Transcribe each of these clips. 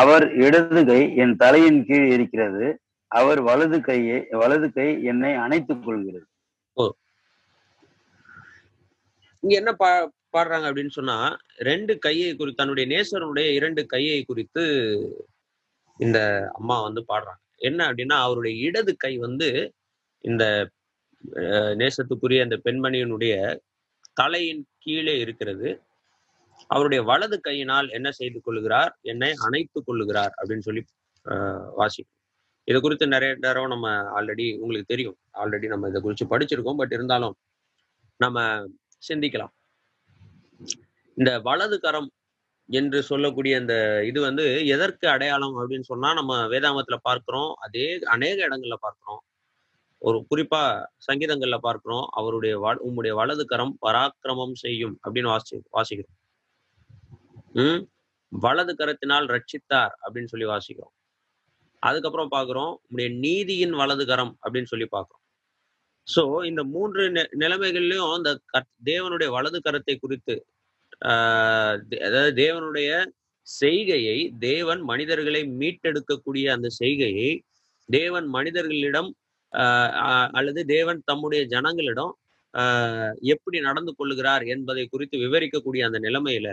அவர் இடது கை என் தலையின் கீழ் இருக்கிறது. அவர் வலது கையை வலது கை என்னை அணைத்துக் கொள்கிறது. இங்க என்ன பா பாடுறாங்க அப்படின்னு சொன்னா ரெண்டு கையை குறித்து தன்னுடைய நேசருடைய இரண்டு கையை குறித்து இந்த அம்மா வந்து பாடுறாங்க. என்ன அப்படின்னா அவருடைய இடது கை வந்து இந்த நேசத்துக்குரிய அந்த பெண்மணியினுடைய தலையின் கீழே இருக்கிறது. அவருடைய வலது கையினால் என்ன செய்து கொள்கிறார் என்னை அணைத்துக் கொள்ளுகிறார் அப்படின்னு சொல்லி வாசி வாசிக்கும். இதை குறித்து நிறைய நேரம் நம்ம ஆல்ரெடி உங்களுக்கு தெரியும். ஆல்ரெடி நம்ம இதை குறித்து படிச்சிருக்கோம். பட் இருந்தாலும் நம்ம சிந்திக்கலாம். இந்த வலது கரம் என்று சொல்லக்கூடிய அந்த இது வந்து எதற்கு அடையாளம் அப்படின்னு சொன்னா நம்ம வேதாமத்துல பார்க்கிறோம். அதே அநேக இடங்கள்ல பார்க்கிறோம். ஒரு குறிப்பா சங்கீதங்கள்ல பார்க்கிறோம். அவருடைய உம்முடைய வலது கரம் பராக்கிரமம் செய்யும் அப்படின்னு வாசி வாசிக்கிறோம். உம் வலது கரத்தினால் ரட்சித்தார் அப்படின்னு சொல்லி வாசிக்கிறோம். அதுக்கப்புறம் பாக்குறோம் உம்முடைய நீதியின் வலது கரம் அப்படின்னு சொல்லி பாக்குறோம் சோ இந்த மூன்று நிலைமைகள்லயும் அந்த தேவனுடைய வலது கரத்தை குறித்து ஆஹ் அதாவது தேவனுடைய செய்கையை தேவன் மனிதர்களை மீட்டெடுக்கக்கூடிய அந்த செய்கையை தேவன் மனிதர்களிடம் ஆஹ் அல்லது தேவன் தம்முடைய ஜனங்களிடம் ஆஹ் எப்படி நடந்து கொள்ளுகிறார் என்பதை குறித்து விவரிக்கக்கூடிய அந்த நிலைமையில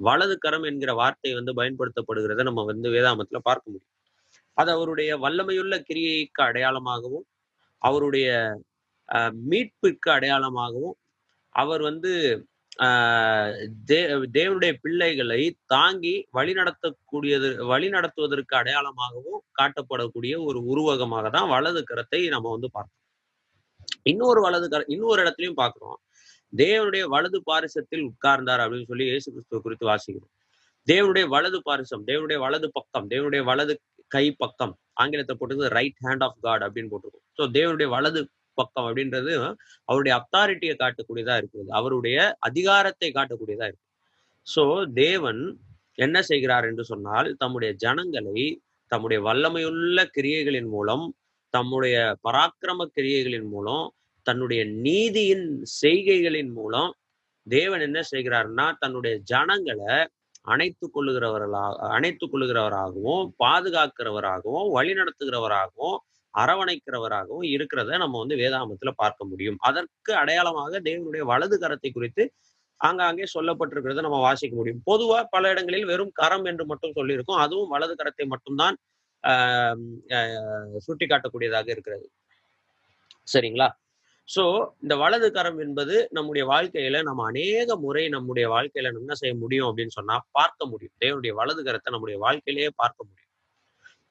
வலது கரம் என்கிற வார்த்தை வந்து பயன்படுத்தப்படுகிறத நம்ம வந்து வேதாமத்துல பார்க்க முடியும். அது அவருடைய வல்லமையுள்ள கிரியைக்கு அடையாளமாகவும் அவருடைய மீட்பிற்கு அடையாளமாகவும் அவர் வந்து ஆஹ் தே தேவனுடைய பிள்ளைகளை தாங்கி வழிநடத்தக்கூடியது வழிநடத்துவதற்கு அடையாளமாகவும் காட்டப்படக்கூடிய ஒரு உருவகமாக தான் வலது கரத்தை நம்ம வந்து பார்க்கணும் இன்னொரு வலது கர இன்னொரு இடத்துலயும் பார்க்கிறோம். தேவனுடைய வலது பாரிசத்தில் உட்கார்ந்தார் அப்படின்னு சொல்லி இயேசு கிறிஸ்துவ குறித்து வாசிக்கிறோம். தேவனுடைய வலது பாரிசம் தேவனுடைய வலது பக்கம் தேவனுடைய வலது கை பக்கம் ஆங்கிலத்தை போட்டது ரைட் ஹேண்ட் ஆஃப் காட் அப்படின்னு போட்டிருக்கோம். ஸோ தேவனுடைய வலது பக்கம் அப்படின்றது அவருடைய அத்தாரிட்டியை காட்டக்கூடியதா இருக்குது அவருடைய அதிகாரத்தை காட்டக்கூடியதா இருக்கு. ஸோ தேவன் என்ன செய்கிறார் என்று சொன்னால் தம்முடைய ஜனங்களை தம்முடைய வல்லமையுள்ள கிரியைகளின் மூலம் தம்முடைய பராக்கிரம கிரியைகளின் மூலம் தன்னுடைய நீதியின் செய்கைகளின் மூலம் தேவன் என்ன செய்கிறார்னா தன்னுடைய ஜனங்களை அணைத்து கொள்ளுகிறவர்களாக அணைத்து கொள்ளுகிறவராகவும் பாதுகாக்கிறவராகவும் வழிநடத்துகிறவராகவும் அரவணைக்கிறவராகவும் இருக்கிறத நம்ம வந்து வேதாமத்துல பார்க்க முடியும். அதற்கு அடையாளமாக தேவனுடைய வலது கரத்தை குறித்து ஆங்காங்கே சொல்லப்பட்டிருக்கிறத நம்ம வாசிக்க முடியும். பொதுவா பல இடங்களில் வெறும் கரம் என்று மட்டும் சொல்லியிருக்கோம். அதுவும் வலது கரத்தை மட்டும்தான் ஆஹ் ஆஹ் சுட்டி காட்டக்கூடியதாக இருக்கிறது. சரிங்களா? சோ இந்த வலது கரம் என்பது நம்முடைய வாழ்க்கையில நம்ம அநேக முறை நம்முடைய வாழ்க்கையில நம்ம என்ன செய்ய முடியும் அப்படின்னு சொன்னா பார்க்க முடியும். தேவனுடைய வலது கரத்தை நம்முடைய வாழ்க்கையிலேயே பார்க்க முடியும்.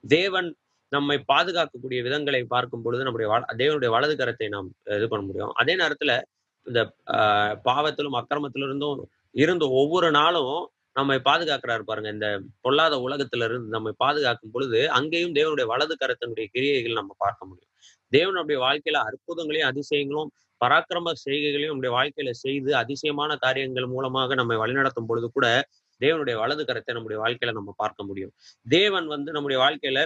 தேவன் நம்மை பாதுகாக்கக்கூடிய விதங்களை பார்க்கும் பொழுது நம்முடைய தேவனுடைய வலது கரத்தை நாம் இது பண்ண முடியும். அதே நேரத்துல இந்த ஆஹ் பாவத்திலும் அக்கிரமத்திலிருந்தும் இருந்தும் இருந்த ஒவ்வொரு நாளும் நம்மை பாதுகாக்கிறாரு பாருங்க. இந்த பொல்லாத உலகத்துல இருந்து நம்மை பாதுகாக்கும் பொழுது அங்கேயும் தேவனுடைய வலது கரத்தினுடைய கிரியைகள் நம்ம பார்க்க முடியும். தேவன் நம்முடைய வாழ்க்கையில அற்புதங்களையும் அதிசயங்களும் பராக்கிரம செய்கைகளையும் நம்முடைய வாழ்க்கையில செய்து அதிசயமான காரியங்கள் மூலமாக நம்மை வழிநடத்தும் பொழுது கூட தேவனுடைய வலது கரத்தை நம்முடைய வாழ்க்கையில நம்ம பார்க்க முடியும். தேவன் வந்து நம்முடைய வாழ்க்கையில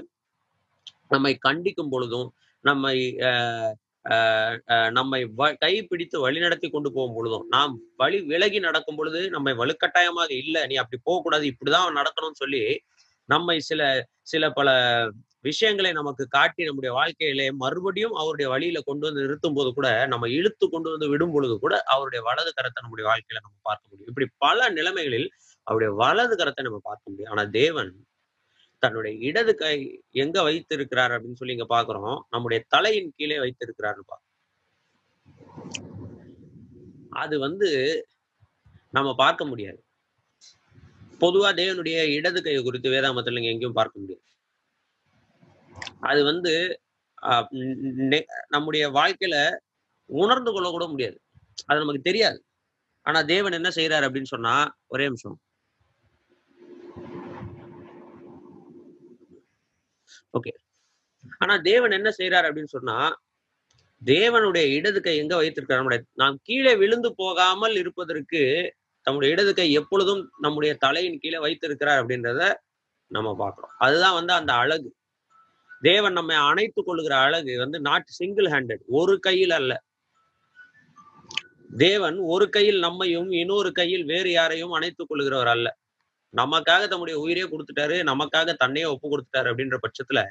நம்மை கண்டிக்கும் பொழுதும் நம்மை ஆஹ் ஆஹ் நம்மை வ- கைப்பிடித்து வழிநடத்தி கொண்டு போகும் பொழுதும் நாம் வழி விலகி நடக்கும் பொழுது நம்மை வலுக்கட்டாயமாக இல்லை நீ அப்படி போகக்கூடாது இப்படிதான் நடக்கணும்னு சொல்லி நம்மை சில சில பல விஷயங்களை நமக்கு காட்டி நம்முடைய வாழ்க்கையிலே மறுபடியும் அவருடைய வழியில கொண்டு வந்து நிறுத்தும் போது கூட நம்ம இழுத்து கொண்டு வந்து விடும் பொழுது கூட அவருடைய வலது கரத்தை நம்முடைய வாழ்க்கையில நம்ம பார்க்க முடியும். இப்படி பல நிலைமைகளில் அவருடைய வலது கரத்தை நம்ம பார்க்க முடியும். ஆனா தேவன் தன்னுடைய இடது கை எங்க வைத்திருக்கிறார் அப்படின்னு சொல்லி இங்க பாக்குறோம் நம்முடைய தலையின் கீழே வைத்திருக்கிறார் அது வந்து நம்ம பார்க்க முடியாது. பொதுவா தேவனுடைய இடது கை குறித்து வேதாமத்துல நீங்க எங்கேயும் பார்க்க முடியாது. அது வந்து நெ- நம்முடைய வாழ்க்கையில உணர்ந்து கொள்ள கூட முடியாது. அது நமக்கு தெரியாது. ஆனா தேவன் என்ன செய்யறாரு அப்படின்னு சொன்னா ஒரே நிமிஷம். ஓகே. ஆனா தேவன் என்ன செய்யறாரு அப்படின்னு சொன்னா தேவனுடைய இடது கை எங்க வைத்திருக்கிறார்? நம்முடைய நாம் கீழே விழுந்து போகாமல் இருப்பதற்கு நம்முடைய இடது கை எப்பொழுதும் நம்முடைய தலையின் கீழே வைத்திருக்கிறார் அப்படின்றத நம்ம பார்க்கிறோம். அதுதான் வந்து அந்த அழகு. தேவன் நம்மை அணைத்துக் கொள்கிற அழகு வந்து நாட் சிங்கிள் ஹேண்டட் ஒரு கையில் அல்ல. தேவன் ஒரு கையில் நம்மையும் இன்னொரு கையில் வேறு யாரையும் அணைத்துக் கொள்கிறவர் அல்ல. நமக்காக தம்முடைய உயிரையே கொடுத்துட்டாரு நமக்காக தன்னையே ஒப்பு கொடுத்துட்டாரு அப்படின்ற பட்சத்துல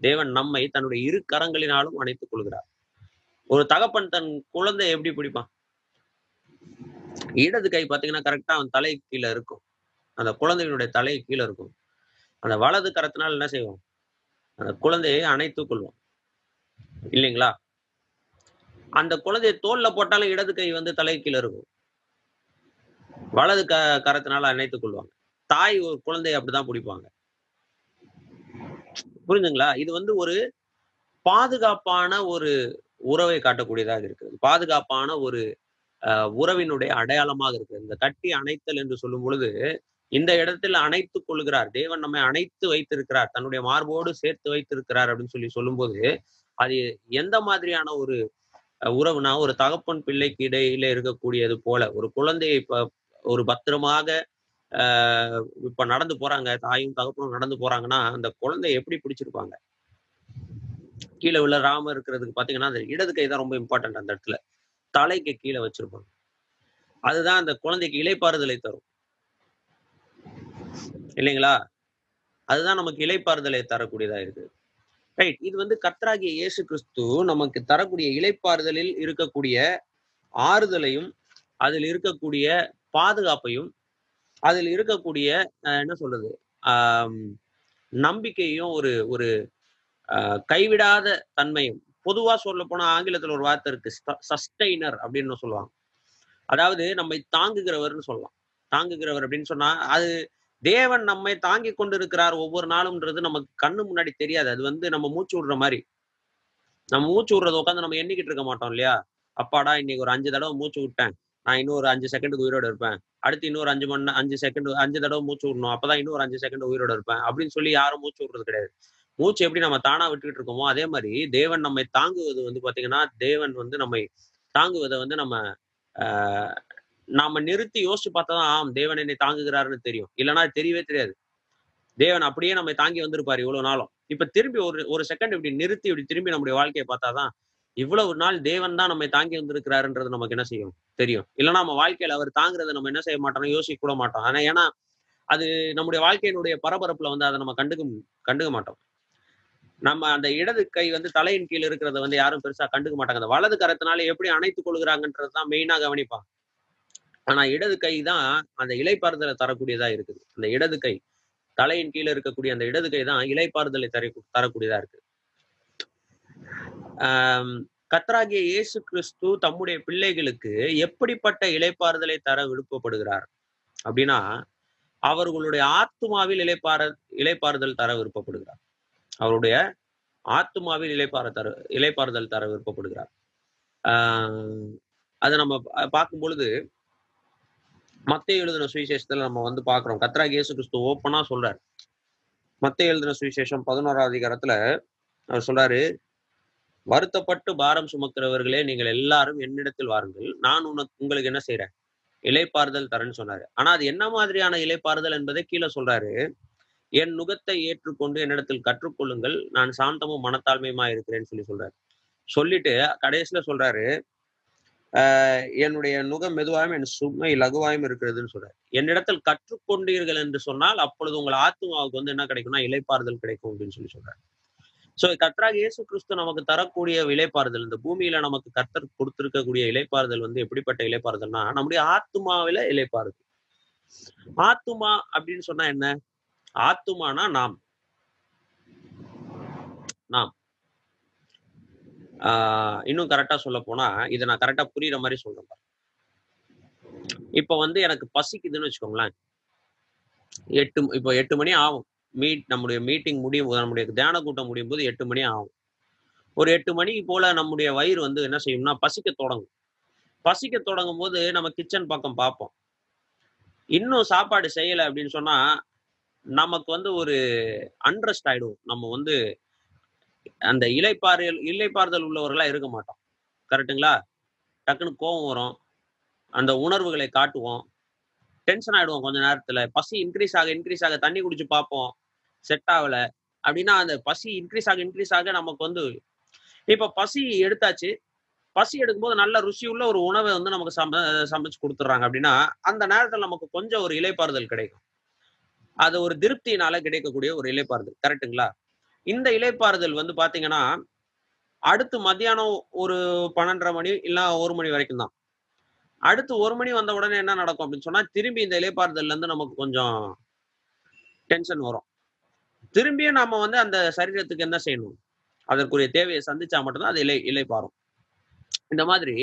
தேவன் நம்மை தன்னுடைய இரு கரங்களினாலும் அணைத்துக் கொள்கிறார். ஒரு தகப்பன் தன் குழந்தை எப்படி பிடிப்பான்? இடது கை பாத்தீங்கன்னா கரெக்டா அவன் தலை கீழே இருக்கும். அந்த குழந்தையினுடைய தலை கீழே இருக்கும். அந்த வலது கரத்தினால் என்ன செய்வோம் அந்த குழந்தையை அணைத்துக் கொள்வோம். இல்லைங்களா? அந்த குழந்தைய தோல்ல போட்டாலும் இடது கை வந்து தலை கீழே இருக்கும். வலது க கரத்தினால அணைத்துக் கொள்வாங்க. தாய் ஒரு குழந்தைய அப்படிதான் பிடிப்பாங்க. புரிஞ்சுங்களா? இது வந்து ஒரு பாதுகாப்பான ஒரு உறவை காட்டக்கூடியதாக இருக்குது பாதுகாப்பான ஒரு அஹ், உறவினுடைய அடையாளமாக இருக்குது இந்த கட்டி அணைத்தல் என்று சொல்லும் பொழுது இந்த இடத்தில் அணைத்துக் கொள்கிறார். தேவன் நம்மை அணைத்து வைத்திருக்கிறார். தன்னுடைய மார்போடு சேர்த்து வைத்திருக்கிறார் அப்படின்னு சொல்லி சொல்லும்போது அது எந்த மாதிரியான ஒரு உறவுனா ஒரு தகப்பன் பிள்ளைக்கு இடையில இருக்கக்கூடியது போல ஒரு குழந்தையை இப்ப ஒரு பத்திரமாக ஆஹ் இப்ப நடந்து போறாங்க தாயும் தகப்பனும் நடந்து போறாங்கன்னா அந்த குழந்தைய எப்படி பிடிச்சிருப்பாங்க? கீழே உள்ள ராம இருக்கிறதுக்கு பாத்தீங்கன்னா அந்த இடது கை தான் ரொம்ப இம்பார்ட்டன்ட் அந்த இடத்துல. தலைக்கு கீழே வச்சிருப்பாங்க. அதுதான் அந்த குழந்தைக்கு இலைப்பாறுதலை தரும். இல்லைங்களா? அதுதான் நமக்கு இலைப்பாறுதலை தரக்கூடியதா இருக்கு. ரைட் இது வந்து கர்த்தராகிய இயேசு கிறிஸ்து நமக்கு தரக்கூடிய இலைப்பாறுதலில் இருக்கக்கூடிய ஆறுதலையும் அதில் இருக்கக்கூடிய பாதுகாப்பையும் அதில் இருக்கக்கூடிய என்ன சொல்றது? நம்பிக்கையும் ஒரு ஒரு அஹ், கைவிடாத தன்மையும். பொதுவா சொல்ல போனா ஆங்கிலத்துல ஒரு வார்த்தை இருக்கு சஸ்டைனர் அப்படின்னு சொல்லுவாங்க. அதாவது நம்மை தாங்குகிறவர்னு சொல்லலாம். தாங்குகிறவர் அப்படின்னு சொன்னா அது தேவன் நம்மை தாங்கி கொண்டிருக்கிறார் ஒவ்வொரு நாளும்ன்றது நமக்கு கண்ணு முன்னாடி தெரியாது. அது வந்து நம்ம மூச்சு விடுற மாதிரி. நம்ம மூச்சு விடுறத உட்காந்து நம்ம எண்ணிக்கிட்டு இருக்க மாட்டோம் இல்லையா? அப்பாடா இன்னைக்கு ஒரு அஞ்சு தடவை மூச்சு விட்டேன். நான் இன்னொரு அஞ்சு செகண்டுக்கு உயிரோட இருப்பேன். அடுத்து இன்னொரு அஞ்சு மணி அஞ்சு செகண்ட் அஞ்சு தடவை மூச்சு விடணும். அப்பதான் இன்னொரு அஞ்சு செகண்ட் உயிரோட இருப்பேன் அப்படின்னு சொல்லி யாரும் மூச்சு விடுறது கிடையாது. மூச்சு எப்படி நம்ம தானா விட்டுக்கிட்டு இருக்கோமோ அதே மாதிரி தேவன் நம்மை தாங்குவது வந்து பாத்தீங்கன்னா தேவன் வந்து நம்மை தாங்குவதை வந்து நம்ம ஆஹ் நாம நிறுத்தி யோசிச்சு பார்த்தா தான் ஆம் தேவன் என்னை தாங்குகிறாருன்னு தெரியும். இல்லைன்னா தெரியவே தெரியாது. தேவன் அப்படியே நம்மை தாங்கி வந்திருப்பாரு இவ்வளவு நாளும். இப்ப திரும்பி ஒரு ஒரு செகண்ட் இப்படி நிறுத்தி இப்படி திரும்பி நம்முடைய வாழ்க்கையை பார்த்தாதான் இவ்வளவு நாள் தேவன் தான் நம்மை தாங்கி வந்திருக்கிறாருன்றது நமக்கு என்ன செய்யும்? தெரியும். இல்லைன்னா நம்ம வாழ்க்கையில அவர் தாங்குறதை நம்ம என்ன செய்ய மாட்டோம் யோசிக்க கூட மாட்டோம். ஆனா ஏன்னா அது நம்முடைய வாழ்க்கையினுடைய பரபரப்புல வந்து அதை நம்ம கண்டுக்க கண்டுக்க மாட்டோம். நம்ம அந்த இடது கை வந்து தலையின் கீழ் இருக்கிறத வந்து யாரும் பெருசா கண்டுக்க மாட்டாங்க. அந்த வலது கரத்தினால எப்படி அணைத்துக் கொள்கிறாங்கன்றதுதான் மெயினா கவனிப்பான். ஆனா இடது கை தான் அந்த இலைப்பாறுதலை தரக்கூடியதா இருக்குது. அந்த இடது கை தலையின் கீழே இருக்கக்கூடிய அந்த இடது கை தான் இலைப்பாறுதலை தர தரக்கூடியதா இருக்கு ஆஹ் கத்ராகிய இயேசு கிறிஸ்து தம்முடைய பிள்ளைகளுக்கு எப்படிப்பட்ட இலைப்பாறுதலை தர விருப்பப்படுகிறார்? அப்படின்னா அவர்களுடைய ஆத்துமாவில் இலைப்பாற இலைப்பாறுதல் தர விருப்பப்படுகிறார். அவருடைய ஆத்துமாவில் இலைப்பாற தர இலைப்பாறுதல் தர விருப்பப்படுகிறார். ஆஹ் அதை நம்ம பார்க்கும் பொழுது மத்த எழுதின சுவிசேஷத்துல நம்ம வந்து பாக்குறோம். கத்ரா இயேசு கிறிஸ்து ஓப்பனா சொல்றாரு. மத்த எழுதின சுவிசேஷம் பதினோராம் அதிகாரத்துல அவர் சொல்றாரு வருத்தப்பட்டு பாரம் சுமக்கிறவர்களே நீங்கள் எல்லாரும் என்னிடத்தில் வாருங்கள். நான் உனக்கு உங்களுக்கு என்ன செய்றேன்? இலைப்பாறுதல் தரேன்னு சொன்னாரு. ஆனா அது என்ன மாதிரியான இலைப்பாறுதல் என்பதை கீழே சொல்றாரு. என் நுகத்தை ஏற்றுக்கொண்டு என்னிடத்தில் கற்றுக்கொள்ளுங்கள். நான் சாந்தமும் மனத்தாழ்மையுமா இருக்கிறேன்னு சொல்லி சொல்றாரு. சொல்லிட்டு கடைசியில சொல்றாரு என்னுடைய நுகம் மெதுவாயும் என் சுமை லகுவாயும் இருக்கிறதுன்னு சொல்றாரு. என்னிடத்தில் கற்றுக்கொண்டீர்கள் என்று சொன்னால் அப்பொழுது உங்கள் ஆத்மாவுக்கு வந்து என்ன கிடைக்கும்னா இலைப்பாறுதல் கிடைக்கும் அப்படின்னு சொல்லி சொல்றாரு. சோ கர்த்தராக இயேசு கிறிஸ்து நமக்கு தரக்கூடிய இலைப்பாறுதல் இந்த பூமியில நமக்கு கர்த்தர் கொடுத்திருக்கக்கூடிய இலைப்பாறுதல் வந்து எப்படிப்பட்ட இலைப்பாறுதல்னா நம்முடைய ஆத்துமாவில இலைப்பாறுதல் ஆத்துமா அப்படின்னு சொன்னா என்ன? ஆத்துமானா நாம். நாம். இன்னும் கரெக்டா சொல்ல போனா இதை நான் கரெக்டா புரியுற மாதிரி சொல்றேன் இப்ப வந்து எனக்கு பசிக்குதுன்னு வச்சுக்கோங்களேன். எட்டு இப்போ எட்டு மணி ஆகும். மீட் நம்முடைய மீட்டிங் முடியும் போது நம்முடைய தியான கூட்டம் முடியும் போது எட்டு மணி ஆகும். ஒரு எட்டு மணிக்கு போல நம்முடைய வயிறு வந்து என்ன செய்யும்னா பசிக்க தொடங்கும். பசிக்க தொடங்கும் போது நம்ம கிச்சன் பக்கம் பார்ப்போம். இன்னும் சாப்பாடு செய்யலை அப்படின்னு சொன்னா நமக்கு வந்து ஒரு அண்ட்ரஸ்ட் ஆயிடும் நம்ம வந்து அந்த இலைப்பாறுதல் இலைப்பாறுதல் உள்ளவர்களா இருக்க மாட்டோம். கரெக்ட்டுங்களா? டக்குன்னு கோவம் வரும். அந்த உணர்வுகளை காட்டுவோம். டென்ஷன் ஆயிடுவோம் கொஞ்ச நேரத்துல. பசி இன்க்ரீஸ் ஆக இன்க்ரீஸ் ஆக தண்ணி குடிச்சு பார்ப்போம். செட் ஆகல. அப்படின்னா அந்த பசி இன்க்ரீஸ் ஆக இன்க்ரீஸ் ஆக நமக்கு வந்து இப்ப பசி எடுத்தாச்சு. பசி எடுக்கும்போது நல்ல ருசி உள்ள ஒரு உணவை வந்து நமக்கு சம சமைச்சு கொடுத்துட்றாங்க. அப்படின்னா அந்த நேரத்துல நமக்கு கொஞ்சம் ஒரு இலைப்பாறுதல் கிடைக்கும். அது ஒரு திருப்தியினால கிடைக்கக்கூடிய ஒரு இலைப்பாறுதல். கரெக்ட்டுங்களா? இந்த இலைப்பாறுதல் வந்து பாத்தீங்கன்னா அடுத்து மத்தியானம் ஒரு பன்னெண்டரை மணி இல்ல ஒரு மணி வரைக்கும் தான். அடுத்து ஒரு மணி வந்த உடனே என்ன நடக்கும் அப்படின்னு சொன்னா திரும்பி இந்த இலைப்பாறுதல்ல இருந்து நமக்கு கொஞ்சம் டென்ஷன் வரும். திரும்பியும் நாம வந்து அந்த சரீரத்துக்கு என்ன செய்யணும்? அதற்குரிய தேவையை சந்திச்சா மட்டும்தான் அது இலை இலைப்பாறும் இந்த மாதிரி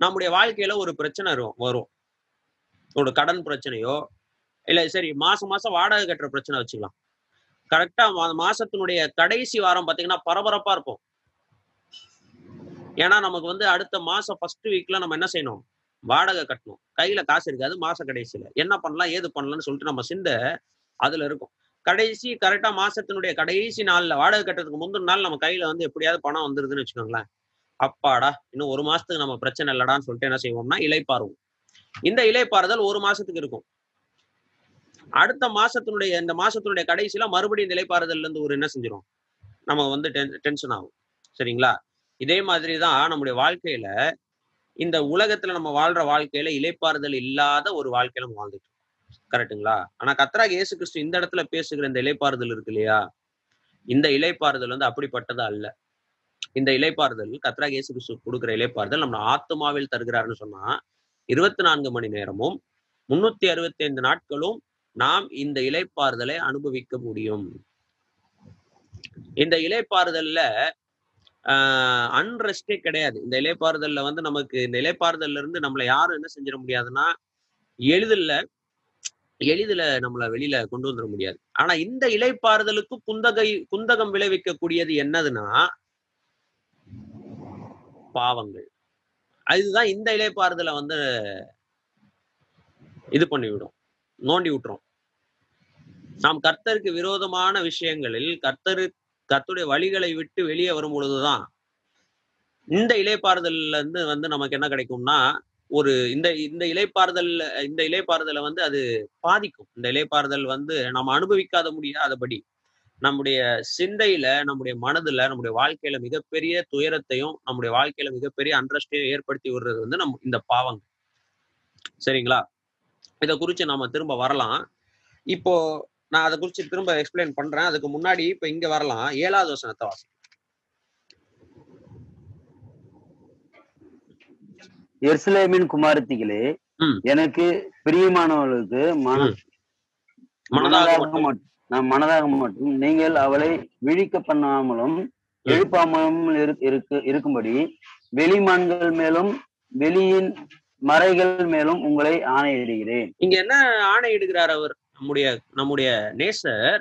நம்முடைய வாழ்க்கையில ஒரு பிரச்சனை வரும். ஒரு கடன் பிரச்சனையோ இல்ல சரி மாசம் மாசம் வாடகை கட்டுற பிரச்சனை வச்சுக்கலாம். கரெக்டா மாசத்தினுடைய கடைசி வாரம் பாத்தீங்கன்னா பரபரப்பா இருப்போம் ஏன்னா நமக்கு வந்து அடுத்த மாசம் ஃபர்ஸ்ட் வீக்ல நம்ம என்ன செய்யணும்? வாடகை கட்டணும். கையில காசு இருக்காது மாச கடைசியில. என்ன பண்ணலாம் ஏது பண்ணலாம்னு சொல்லிட்டு நம்ம சிந்த அதுல இருக்கும். கடைசி கரெக்டா மாசத்தினுடைய கடைசி நாள்ல வாடகை கட்டுறதுக்கு முந்தின நாள் நம்ம கையில வந்து எப்படியாவது பணம் வந்துருதுன்னு வச்சுக்கோங்களேன். அப்பாடா இன்னும் ஒரு மாசத்துக்கு நம்ம பிரச்சனை இல்லடான்னு சொல்லிட்டு என்ன செய்வோம்னா இலைப்பாருவோம். இந்த இலைப்பாறுதல் ஒரு மாசத்துக்கு இருக்கும். அடுத்த மாசத்தினுடைய இந்த மாசத்தினுடைய கடைசியில மறுபடியும் இந்த இருந்து ஒரு என்ன செஞ்சிடும் நம்ம வந்து டென்ஷன் ஆகும். சரிங்களா? இதே மாதிரி தான் நம்முடைய வாழ்க்கையில இந்த உலகத்துல நம்ம வாழ்ற வாழ்க்கையில இலைப்பாறுதல் இல்லாத ஒரு வாழ்க்கையில நம்ம வாழ்ந்துட்டு கரெக்டுங்களா கரெக்ட்டுங்களா? ஆனா கத்ராக இயேசு கிறிஸ்து இந்த இடத்துல பேசுகிற இந்த இலைப்பாறுதல் இருக்கு இல்லையா? இந்த இலைப்பாறுதல் வந்து அப்படிப்பட்டது அல்ல. இந்த இலைப்பாறுதல் கத்ராக இயேசு கிறிஸ்து கொடுக்குற இலைப்பாறுதல் நம்ம ஆத்மாவில் தருகிறாருன்னு சொன்னா இருபத்தி நான்கு மணி நேரமும் முன்னூத்தி அறுபத்தி ஐந்து நாட்களும் நாம் இந்த இலைப்பாறுதலை அனுபவிக்க முடியும். இந்த இலைப்பாறுதல்ல ஆஹ் அன்ரெஸ்டே கிடையாது. இந்த இலைப்பாறுதல்ல வந்து நமக்கு இந்த இலைப்பாறுதல்ல இருந்து நம்மளை யாரும் என்ன செஞ்சிட முடியாதுன்னா எளிதில் எளிதில் நம்மளை வெளியில கொண்டு வந்துட முடியாது. ஆனா இந்த இலைப்பாறுதலுக்கு குந்தகை குந்தகம் விளைவிக்கக்கூடியது என்னதுன்னா பாவங்கள். அதுதான் இந்த இலைப்பாறுதலை வந்து இது பண்ணிவிடும். நோண்டி விட்டுரும். நாம் கர்த்தருக்கு விரோதமான விஷயங்களில் கர்த்தரு கர்த்துடைய வழிகளை விட்டு வெளியே வரும் பொழுதுதான் இந்த இலைப்பாறுதல்ல இருந்து வந்து நமக்கு என்ன கிடைக்கும்னா ஒரு இந்த இந்த இலைப்பாறுதல் இந்த இலைப்பாறுதலை வந்து அது பாதிக்கும். இந்த இலைப்பாறுதல் வந்து நம்ம அனுபவிக்காத முடியாதபடி நம்முடைய சிந்தையில நம்முடைய மனதுல நம்முடைய வாழ்க்கையில மிகப்பெரிய துயரத்தையும் நம்முடைய வாழ்க்கையில மிகப்பெரிய அன்ரஸ்டையும் ஏற்படுத்தி விடுறது வந்து நம் இந்த பாவங்கள். சரிங்களா? இதை குறித்து நாம திரும்ப வரலாம். இப்போ நான் அதை குறித்து திரும்ப எக்ஸ்பிளைன் பண்றேன். அதுக்கு முன்னாடி இப்ப இங்க வரலாம். ஏழாவது வசனத்தை வாசி எருசலேமின் குமாரத்திகளே. எனக்கு பிரியமானவர்களுக்கு மன. மனதாக மட்டும். மனதாக மட்டும் நீங்கள் அவளை விழிக்க பண்ணாமலும் எழுப்பாமலும் இரு- இருக்கு இருக்கும்படி வெளிமான்கள் மேலும் வெளியின் மறைகள் மேலும் உங்களை ஆணையிடுகிறேன். இங்க என்ன ஆணையிடுகிறார் அவர்? நம்முடைய நம்முடைய நேசர்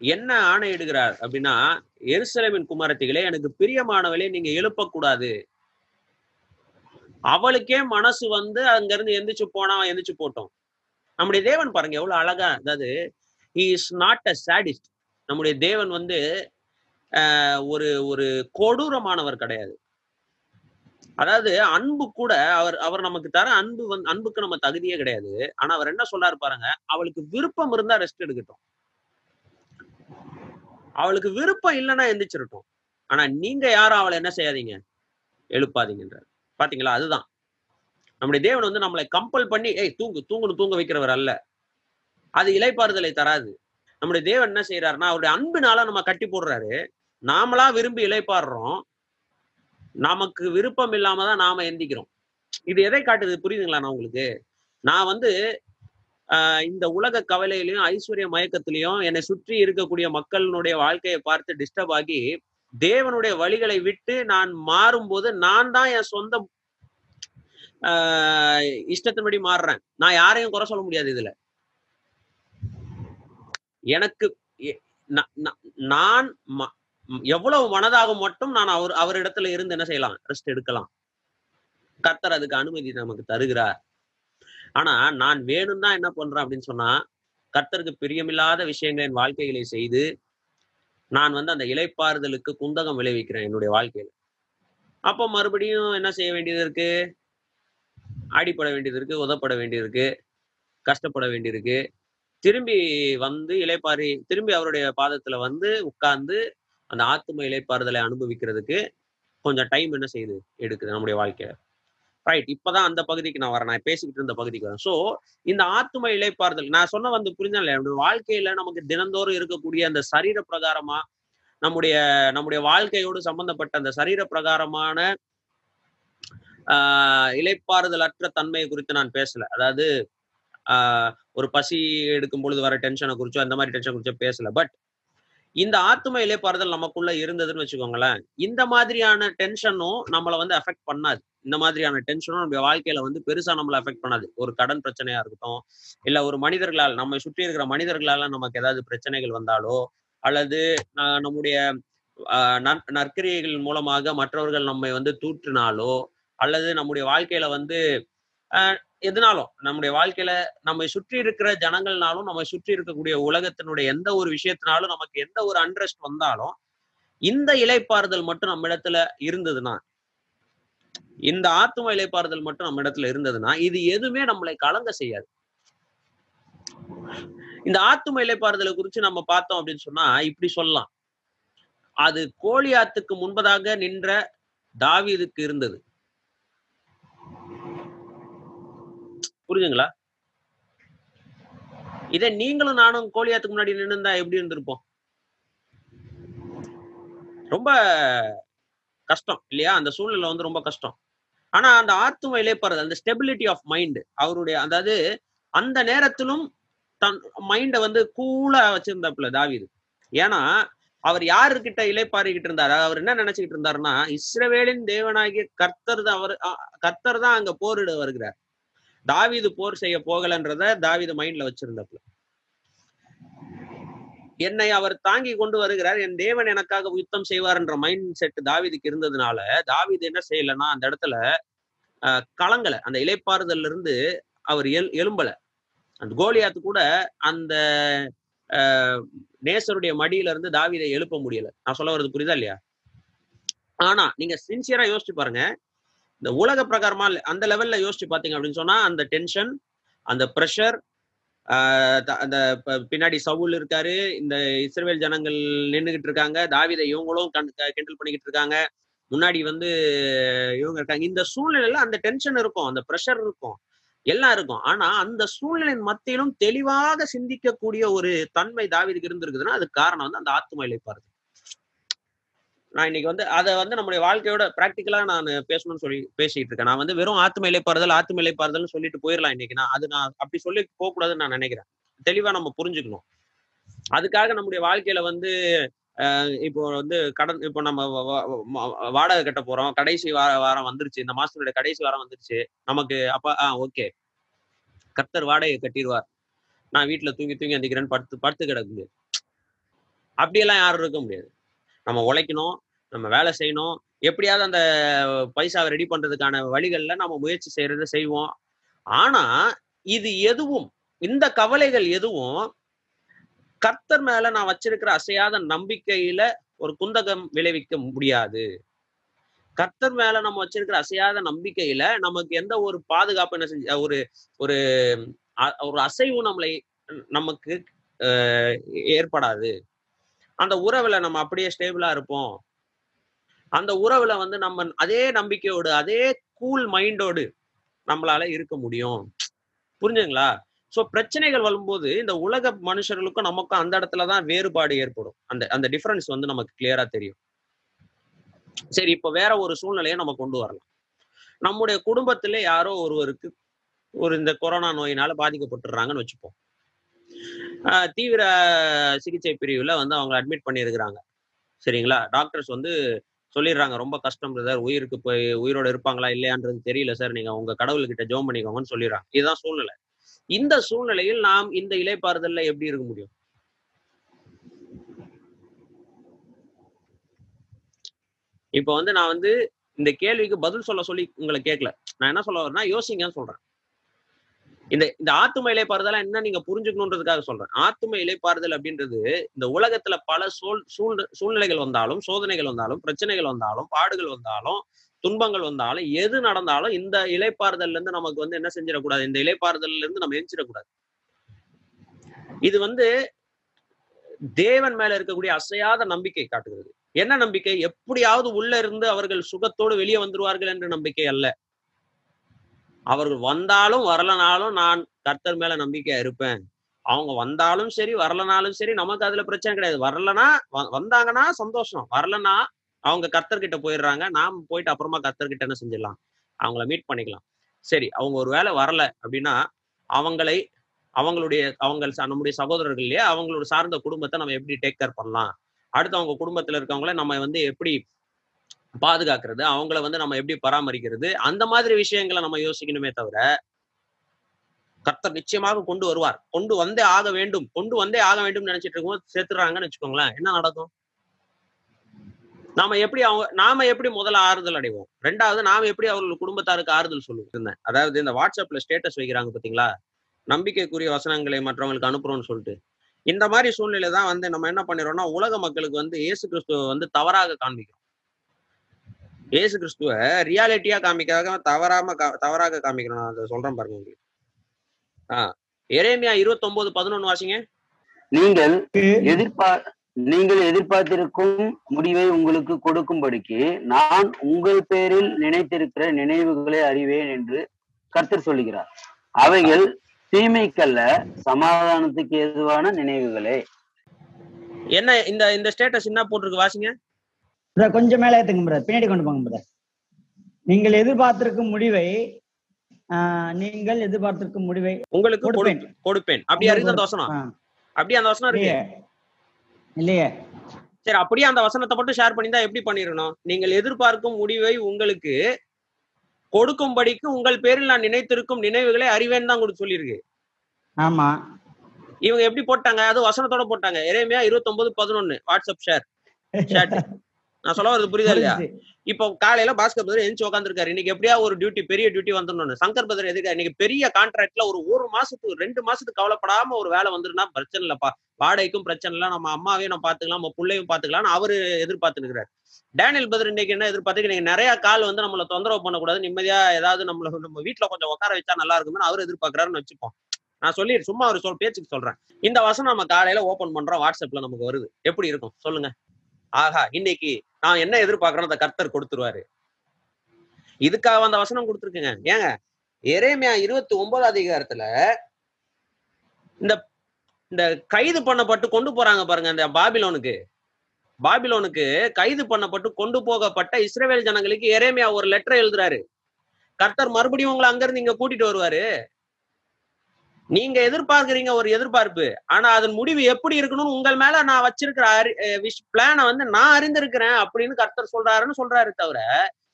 என்ன ஆணையிடுகிறார் அப்படின்னா எருசலேமின் குமாரத்திகளே எனக்கு பிரியமானவளே நீங்க எழுப்பக்கூடாது. அவளுக்கே மனசு வந்து அங்க இருந்து எந்திரிச்சு போனா எந்திரிச்சு போட்டோம். நம்முடைய தேவன் பாருங்க எவ்வளவு அழகா அதாவது இஸ் நாட் அ சாடிஸ்ட் நம்முடைய தேவன் வந்து ஆஹ், ஒரு ஒரு கொடூரமானவர் கிடையாது. அதாவது அன்பு கூட அவர் அவர் நமக்கு தர அன்பு வந்து அன்புக்கு நம்ம தகுதியே கிடையாது. ஆனா அவர் என்ன சொல்லாரு பாருங்க அவளுக்கு விருப்பம் இருந்தா ரெஸ்ட் எடுக்கட்டும். அவளுக்கு விருப்பம் இல்லைன்னா எந்திரிச்சிருட்டும். ஆனா நீங்க யாரும் அவளை என்ன செய்யாதீங்க? எழுப்பாதீங்கன்றார். பாத்தீங்களா? அதுதான். நம்முடைய தேவன் வந்து நம்மளை கம்பல் பண்ணி ஏய் தூங்கு தூங்குன்னு தூங்க வைக்கிறவர் அல்ல. அது இலைப்பாறுதலை தராது. நம்முடைய தேவன் என்ன செய்யறாருன்னா அவருடைய அன்பினால நம்ம கட்டி போடுறாரு. நாமளா விரும்பி இலைப்பாடுறோம் நமக்கு விருப்பம் இல்லாம தான் நாம எந்திக்கிறோம். இது எதை காட்டுது? புரியுதுங்களா நான் உங்களுக்கு? நான் வந்து ஆஹ் இந்த உலக கவலையிலையும் ஐஸ்வர்ய மயக்கத்திலையும் என்னை சுற்றி இருக்கக்கூடிய மக்களினுடைய வாழ்க்கையை பார்த்து டிஸ்டர்ப் ஆகி தேவனுடைய வழிகளை விட்டு நான் மாறும்போது நான் தான் என் சொந்த ஆஹ் இஷ்டத்தின்படி மாறுறேன். நான் யாரையும் குறை சொல்ல முடியாது இதுல. எனக்கு நான் எவ்வளவு மனதாகும் மட்டும் நான் அவர் அவரிடத்துல இருந்து என்ன செய்யலாம்? ரெஸ்ட் எடுக்கலாம். கர்த்தர் அதுக்கு அனுமதி நமக்கு தருகிறார். ஆனா நான் வேணும் தான் என்ன பண்றேன் அப்படின்னு சொன்னா கர்த்தருக்கு பிரியமில்லாத விஷயங்கள் என் வாழ்க்கைகளை செய்து நான் வந்து அந்த இலைப்பாறுதலுக்கு குந்தகம் விளைவிக்கிறேன் என்னுடைய வாழ்க்கையில. அப்போ மறுபடியும் என்ன செய்ய வேண்டியது இருக்கு? அடிப்பட வேண்டியது இருக்கு உதப்பட வேண்டியது இருக்கு கஷ்டப்பட வேண்டியிருக்கு திரும்பி வந்து இலைப்பாரி திரும்பி அவருடைய பாதத்துல வந்து உட்கார்ந்து அந்த ஆத்தும இலைப்பாறுதலை அனுபவிக்கிறதுக்கு கொஞ்சம் டைம் என்ன செய்யுது? எடுக்குது நம்முடைய வாழ்க்கையில. ரைட் இப்பதான் அந்த பகுதிக்கு நான் வரேன். நான் பேசிக்கிட்டு இருந்த பகுதிக்கு வரேன். சோ இந்த ஆத்தும இலைப்பாறுதல் நான் சொன்ன வந்து புரிஞ்சல நம்முடைய வாழ்க்கையில நமக்கு தினந்தோறும் இருக்கக்கூடிய அந்த சரீர பிரகாரமா நம்முடைய நம்முடைய வாழ்க்கையோடு சம்பந்தப்பட்ட அந்த சரீர பிரகாரமான ஆஹ் இலைப்பாறுதல் அற்ற தன்மையை குறித்து நான் பேசல. அதாவது ஆஹ் ஒரு பசி எடுக்கும் பொழுது வர டென்ஷனை குறிச்சோ அந்த மாதிரி டென்ஷன் குறிச்சோ பேசல. பட் இந்த ஆத்தும இலைப்பாறுதல் நமக்குள்ள இருந்ததுன்னு வச்சுக்கோங்களேன் இந்த மாதிரியான டென்ஷனும் நம்மளை வந்து அஃபெக்ட் பண்ணாது. இந்த மாதிரியான டென்ஷனும் நம்ம வாழ்க்கையில வந்து பெருசா நம்மளை அஃபெக்ட் பண்ணாது. ஒரு கடன் பிரச்சனையா இருக்கட்டும் இல்ல ஒரு மனிதர்களால் நம்ம சுற்றி இருக்கிற மனிதர்களால நமக்கு ஏதாவது பிரச்சனைகள் வந்தாலோ அல்லது நம்முடைய நற்கிரியைகள் மூலமாக மற்றவர்கள் நம்மை வந்து தூற்றினாலோ அல்லது நம்முடைய வாழ்க்கையில வந்து ஆஹ் எதுனாலும் நம்முடைய வாழ்க்கையில நம்மை சுற்றி இருக்கிற ஜனங்கள்னாலும் நம்மை சுற்றி இருக்கக்கூடிய உலகத்தினுடைய எந்த ஒரு விஷயத்தினாலும் நமக்கு எந்த ஒரு அண்ட்ரஸ்ட் வந்தாலும் இந்த இலைப்பாறுதல் மட்டும் நம்ம இடத்துல இருந்ததுன்னா இந்த ஆத்ம இலைப்பாறுதல் மட்டும் நம்ம இடத்துல இருந்ததுன்னா இது எதுவுமே நம்மளை கலங்க செய்யாது. இந்த ஆத்ம இலைப்பாறுதலை குறிச்சு நம்ம பார்த்தோம் அப்படின்னு சொன்னா இப்படி சொல்லலாம். அது கோழியாத்துக்கு முன்பதாக நின்ற தாவீதுக்கு இருந்தது. புரியுதுங்களா இதே நீங்களும் நானும் கோலியாத்துக்கு முன்னாடி நின்னுந்தா எப்படி இருந்திருப்போம்? ரொம்ப கஷ்டம் இல்லையா? அந்த சூழ்நிலை வந்து ரொம்ப கஷ்டம். ஆனா அந்த ஆத்தும இலைப்பாறுதல் அந்த ஸ்டெபிலிட்டி ஆஃப் மைண்ட் அவருடைய அதாவது அந்த நேரத்திலும் தன் மைண்டை வந்து கூலா வச்சிருந்தாப்புல தாவிது. ஏன்னா அவர் யாருக்கிட்ட இலைப்பாறிக்கிட்டு இருந்தாரு? அவர் என்ன நினைச்சுக்கிட்டு இருந்தாருன்னா இஸ்ரவேலின் தேவனாகிய கர்த்தர் தான் அவர் கர்த்தர் தான் அங்க போரிட வருகிறார். தாவீது போர் செய்ய போகலன்றத தாவீது மைண்ட்ல வச்சிருந்தாப்புல. என்னை அவர் தாங்கி கொண்டு வருகிறார் என் தேவன் எனக்காக யுத்தம் செய்வார் என்ற மைண்ட் செட் தாவிதுக்கு இருந்ததுனால தாவீது என்ன செய்யலன்னா அந்த இடத்துல அஹ், கலங்கல. அந்த இலைப்பாறுதல்ல இருந்து அவர் எல் எழும்பல. அந்த கோலியாத்து கூட அந்த அஹ், நேசருடைய மடியில இருந்து தாவீதை எழுப்ப முடியல. நான் சொல்ல வர்றது புரியுதா இல்லையா? ஆனா நீங்க சின்சியரா யோசிச்சு பாருங்க. இந்த உலக பிரகாரமா அந்த லெவல்ல யோசிச்சு பாத்தீங்க அப்படின்னு சொன்னா அந்த டென்ஷன் அந்த ப்ரெஷர் அந்த பின்னாடி சவுல் இருக்காரு இந்த இஸ்ரேல் ஜனங்கள் நின்றுகிட்டு இருக்காங்க தாவீதை இவங்களும் கிண்டல் பண்ணிக்கிட்டு இருக்காங்க முன்னாடி வந்து இவங்க இருக்காங்க. இந்த சூழ்நிலையில அந்த டென்ஷன் இருக்கும் அந்த ப்ரெஷர் இருக்கும் எல்லாம் இருக்கும். ஆனா அந்த சூழ்நிலையின் மத்தியிலும் தெளிவாக சிந்திக்கக்கூடிய ஒரு தன்மை தாவிதுக்கு இருந்திருக்குதுன்னா அது காரணம் வந்து அந்த ஆத்ம இழைப்பாரு நான் இன்னைக்கு வந்து அதை வந்து நம்முடைய வாழ்க்கையோட ப்ராக்டிக்கலா நான் பேசணும்னு சொல்லி பேசிட்டு இருக்கேன். நான் வந்து வெறும் ஆத்தும இலைப்பாறுதல் ஆத்தும இலைப்பாறுதல்னு சொல்லிட்டு போயிடலாம் இன்னைக்கு. நான் அது நான் அப்படி சொல்லி போக கூடாதுன்னு நான் நினைக்கிறேன். தெளிவா நம்ம புரிஞ்சுக்கணும். அதுக்காக நம்முடைய வாழ்க்கையில வந்து இப்போ வந்து கடன் இப்போ நம்ம வாடகை கட்ட போறோம். கடைசி வார வாரம் வந்துருச்சு. இந்த மாசத்துடைய கடைசி வாரம் வந்துருச்சு. நமக்கு அப்ப ஆ ஓகே. கர்த்தர் வாடகை கட்டிடுவார். நான் வீட்டுல தூங்கி தூங்கி எந்திக்கிறேன்னு படுத்து படுத்து கிடக்குது. அப்படியெல்லாம் யாரும் இருக்க முடியாது. நம்ம உழைக்கணும். நம்ம வேலை செய்யணும். எப்படியாவது அந்த பைசாவை ரெடி பண்றதுக்கான வழிகள்ல நம்ம முயற்சி செய்யறதை செய்வோம். ஆனா இது எதுவும் இந்த கவலைகள் எதுவும் கர்த்தர் மேல நான் வச்சிருக்கிற அசையாத நம்பிக்கையில ஒரு குந்தகம் விளைவிக்க முடியாது. கர்த்தர் மேல நம்ம வச்சிருக்கிற அசையாத நம்பிக்கையில நமக்கு எந்த ஒரு பாதுகாப்பு என்ன செஞ்சு ஒரு ஒரு அ- ஒரு அசைவு நம்மளை நமக்கு ஏற்படாது. அந்த உறவுல நம்ம அப்படியே ஸ்டேபிளா இருப்போம். அந்த உறவுல வந்து நம்ம அதே நம்பிக்கையோடு அதே கூல் மைண்டோடு நம்மளால இருக்க முடியும். புரிஞ்சுங்களா சோ பிரச்சனைகள் வரும்போது இந்த உலக மனுஷர்களுக்கும் நமக்கும் அந்த இடத்துலதான் வேறுபாடு ஏற்படும். அந்த அந்த டிஃபரன்ஸ் வந்து நமக்கு கிளியரா தெரியும். சரி இப்ப வேற ஒரு சூழ்நிலையை நம்ம கொண்டு வரலாம். நம்முடைய குடும்பத்திலே யாரோ ஒருவருக்கு ஒரு இந்த கொரோனா நோயினால பாதிக்கப்பட்டுறாங்கன்னு வச்சுப்போம். ஆஹ் தீவிர சிகிச்சை பிரிவுல வந்து அவங்க அட்மிட் பண்ணியிருக்கிறாங்க. சரிங்களா? டாக்டர்ஸ் வந்து சொல்லிடுறாங்க. ரொம்ப கஷ்டம் பிரதர் உயிருக்கு போய் உயிரோட இருப்பாங்களா இல்லையான்றது தெரியல சார் நீங்க உங்க கடவுள்கிட்ட ஜோம் பண்ணிக்கோங்கன்னு சொல்லிடுறாங்க. இதுதான் சூழ்நிலை. இந்த சூழ்நிலையில் நாம் இந்த இலைப்பாறுதல்ல எப்படி இருக்க முடியும்? இப்போ வந்து நான் வந்து இந்த கேள்விக்கு பதில் சொல்ல சொல்லி உங்களை கேட்கல நான் என்ன சொல்ல வரேன்னா யோசிங்கன்னு சொல்றேன். இந்த இந்த ஆத்தும இலைப்பாறுதல் என்ன நீங்க புரிஞ்சுக்கணுன்றதுக்காக சொல்றேன். ஆத்தும இலைப்பாறுதல் அப்படின்றது இந்த உலகத்துல பல சூழ் சூழ் சூழ்நிலைகள் வந்தாலும் சோதனைகள் வந்தாலும் பிரச்சனைகள் வந்தாலும் பாடுகள் வந்தாலும் துன்பங்கள் வந்தாலும் எது நடந்தாலும் இந்த இலைப்பாறுதல்ல இருந்து நமக்கு வந்து என்ன செஞ்சிடக்கூடாது? இந்த இலைப்பாறுதல்ல இருந்து நம்ம எஞ்சிடக்கூடாது. இது வந்து தேவன் மேல இருக்கக்கூடிய அசையாத நம்பிக்கை காட்டுகிறது. என்ன நம்பிக்கை? எப்படியாவது உள்ள இருந்து அவர்கள் சுகத்தோடு வெளியே வந்துருவார்கள் என்ற நம்பிக்கை அல்ல. அவர்கள் வந்தாலும் வரலனாலும் நான் கர்த்தர் மேல நம்பிக்கையா இருப்பேன். அவங்க வந்தாலும் சரி வரலனாலும் சரி நமக்கு அதுல பிரச்சனை கிடையாது. வரலனா வ- வந்தாங்கன்னா சந்தோஷம். வரலனா அவங்க கர்த்தர்கிட்ட போயிடுறாங்க. நாம் போயிட்டு அப்புறமா கர்த்தர்கிட்ட என்ன செஞ்சிடலாம்? அவங்கள மீட் பண்ணிக்கலாம். சரி அவங்க ஒரு வேலை வரல அப்படின்னா அவங்களை அவங்களுடைய அவங்க நம்முடைய சகோதரர்கள் இல்லையா? அவங்களோட சார்ந்த குடும்பத்தை நம்ம எப்படி டேக் கேர் பண்ணலாம்? அடுத்து அவங்க குடும்பத்துல இருக்கவங்கள நம்ம வந்து எப்படி பாதுகாக்கிறது அவங்கள வந்து நம்ம எப்படி பராமரிக்கிறது அந்த மாதிரி விஷயங்களை நம்ம யோசிக்கணுமே தவிர கர்த்தர் நிச்சயமாக கொண்டு வருவார். கொண்டு வந்தே ஆக வேண்டும். கொண்டு வந்தே ஆக வேண்டும் நினைச்சிட்டு இருக்கும்போது சேர்த்துறாங்கன்னு வச்சுக்கோங்களேன் என்ன நடக்கும்? நாம எப்படி அவங்க நாம எப்படி முதல்ல ஆறுதல் அடைவோம்? ரெண்டாவது நாம எப்படி அவர்கள் குடும்பத்தாருக்கு ஆறுதல் சொல்லுவோம்? அதாவது இந்த வாட்ஸ்அப்ல ஸ்டேட்டஸ் வைக்கிறாங்க பாத்தீங்களா? நம்பிக்கைக்குரிய வசனங்களை மற்றவங்களுக்கு அனுப்புறோம்னு சொல்லிட்டு. இந்த மாதிரி சூழ்நிலை தான் வந்து நம்ம என்ன பண்ணிடுறோம்னா உலக மக்களுக்கு வந்து இயேசு கிறிஸ்துவ வந்து தவறாக காண்பிக்கிறோம். இயேசு கிறிஸ்துவ ரியாலிட்டியா காமிக்காக தவறாம கா- தவறாக காமிக்கிறோம். நான் அதை சொல்றேன் பாருங்க உங்களுக்கு. ஆஹ் எரேமியா இருபத்தி ஒன்பது பதினொன்னு வாசிங்க. நீங்கள் எதிர்பார் நீங்கள் எதிர்பார்த்திருக்கும் முடிவை உங்களுக்கு கொடுக்கும்படிக்கு நான் உங்கள் பேரில் நினைத்திருக்கிற நினைவுகளை அறிவேன் என்று கர்த்தர் சொல்லுகிறார். அவைகள் தீமைக்கல்ல சமாதானத்துக்கு ஏதுவான நினைவுகளே. என்ன இந்த இந்த ஸ்டேட்டஸ் என்ன போட்டிருக்கு? வாசிங்க. பிரதர் கொஞ்சம் மேலே ஏத்துங்க பிரதர் பின்னாடி கொண்டு போங்க பிரதர் நீங்கள் எதிர்பார்த்திருக்கும் முடிவை நீங்கள் எதிர்பார்த்திருக்கும் முடிவை உங்களுக்கு கொடு- கொடுப்பேன். கொடுப்பேன். அப்படியா இருக்குது அந்த வசனம். அப்படியே அந்த வசனம் இருக்கு. இல்லையே. சரி அப்படியே அந்த வசனத்தை மட்டும் ஷேர் பண்ணி தான் எப்படி பண்ணிருக்கணும் நீங்கள் எதிர்பார்க்கும் முடிவை உங்களுக்கு கொடுக்கும்படிக்கு உங்கள் பேரில் நான் நினைத்திருக்கும் நினைவுகளை அறிவேன் தான் கொடுத்து சொல்லியிருக்கு. ஆமா. இவங்க எப்படி போட்டாங்க? அது வசனத்தோட போட்டாங்க. எரேமியா இருபத்தி ஒன்பது பதினொன்னு. வாட்ஸ்அப் ஷேர் நான் சொல்ல வரது புரியுதா இல்லையா. இப்போ காலையில பாஸ்கர் பதர் எந்திச்சு உட்காந்துருக்காரு இன்னைக்கு எப்படியா ஒரு டியூட்டி பெரிய டியூட்டி வந்துடணும் சங்கர் பதர் எதுக்கு இன்னைக்கு பெரிய கான்ட்ராக்ட்ல ஒரு ஒரு மாசத்துக்கு ரெண்டு மாசத்துக்கு கவலைப்படாம ஒரு வேலை வந்துருன்னா பிரச்சனை இல்லப்பா. வாடகைக்கும் பிரச்சனை இல்லை. நம்ம அம்மாவையும் நம்ம பாத்துக்கலாம் நம்ம பிள்ளையும் பாத்துக்கலாம்னு அவரு எதிர்பார்த்துருக்காரு டேனியல் பதர் இன்னைக்கு என்ன எதிர்பார்த்து நீங்க நிறைய கால் வந்து நம்மள தொந்தரவு பண்ணக்கூடாது. நிம்மதியா ஏதாவது நம்மள நம்ம வீட்டுல கொஞ்சம் உட்கார வச்சா நல்லா இருக்கும்னு அவர் எதிர்பார்க்கறாருன்னு வச்சுப்போம். நான் சொல்லி சும்மா ஒரு சொல் பேச்சுக்கு சொல்றேன். இந்த வசனம் நம்ம காலையில ஓபன் பண்றோம். வாட்ஸ்அப்ல நமக்கு வருது. எப்படி இருக்கும்? சொல்லுங்க. ஆஹா இன்னைக்கு நான் என்ன எதிர்பார்க்கறோம் அந்த கர்த்தர் கொடுத்துருவாரு. இதுக்காக அந்த வசனம் கொடுத்துருக்குங்க. ஏங்க எரேமியா இருபத்தி ஒன்பது அதிகாரத்துல இந்த இந்த கைது பண்ணப்பட்டு கொண்டு போறாங்க பாருங்க இந்த பாபிலோனுக்கு. பாபிலோனுக்கு கைது பண்ணப்பட்டு கொண்டு போகப்பட்ட இஸ்ரேவேல் ஜனங்களுக்கு எரேமியா ஒரு லெட்டர் எழுதுறாரு. கர்த்தர் மறுபடியும் உங்களை அங்கிருந்து இங்க கூட்டிட்டு வருவாரு. நீங்க எதிர்பார்க்கறீங்க ஒரு எதிர்பார்ப்பு. ஆனா அதன் முடிவு எப்படி இருக்கணும்னு உங்கள் மேல நான் வச்சிருக்கிற பிளானை வந்து நான் அறிந்திருக்கிறேன் அப்படின்னு கர்த்தர் சொல்றாருன்னு சொல்றாரு தவிர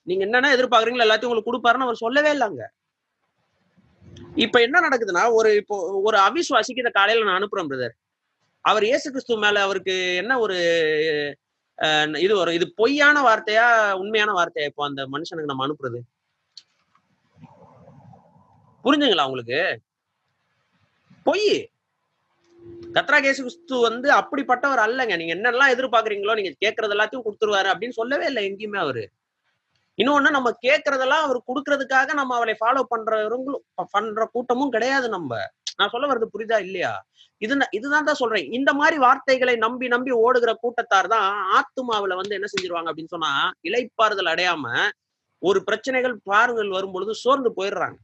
நீங்க என்னென்ன எதிர்பார்க்கறீங்களோ எல்லாத்தையும் உங்களுக்கு கொடுப்பாருன்னு அவர் சொல்லவே இல்லைங்க. இப்ப என்ன நடக்குதுன்னா ஒரு இப்போ ஒரு அவிசுவாசிக்கு இந்த காலையில நான் அனுப்புறேன் பிரதர் அவர் இயேசு கிறிஸ்து மேல அவருக்கு என்ன ஒரு அஹ், இது வரும் இது பொய்யான வார்த்தையா உண்மையான வார்த்தையா இப்போ அந்த மனுஷனுக்கு நம்ம அனுப்புறது? புரிஞ்சுங்களா உங்களுக்கு? பொய். கத்ரா கிறிஸ்து வந்து அப்படிப்பட்டவர் அல்லங்க. நீங்க என்னெல்லாம் எதிர்பார்க்குறீங்களோ நீங்க கேட்கறது எல்லாத்தையும் கொடுத்துருவாரு அப்படின்னு சொல்லவே இல்லை எங்கேயுமே அவரு. இன்னொன்னு நம்ம கேட்கறதெல்லாம் அவர் கொடுக்கறதுக்காக நம்ம அவளை ஃபாலோ பண்றவங்களும் பண்ற கூட்டமும் கிடையாது நம்ம. நான் சொல்ல வர்றது புரிதா இல்லையா? இது இதுதான் தான் சொல்றேன். இந்த மாதிரி வார்த்தைகளை நம்பி நம்பி ஓடுகிற கூட்டத்தார் தான் ஆத்துமாவுல வந்து என்ன செஞ்சிருவாங்க அப்படின்னு சொன்னா இலைப்பாறுதல் அடையாம ஒரு பிரச்சனைகள் பாருங்கள் வரும் பொழுது சோர்ந்து போயிடுறாங்க.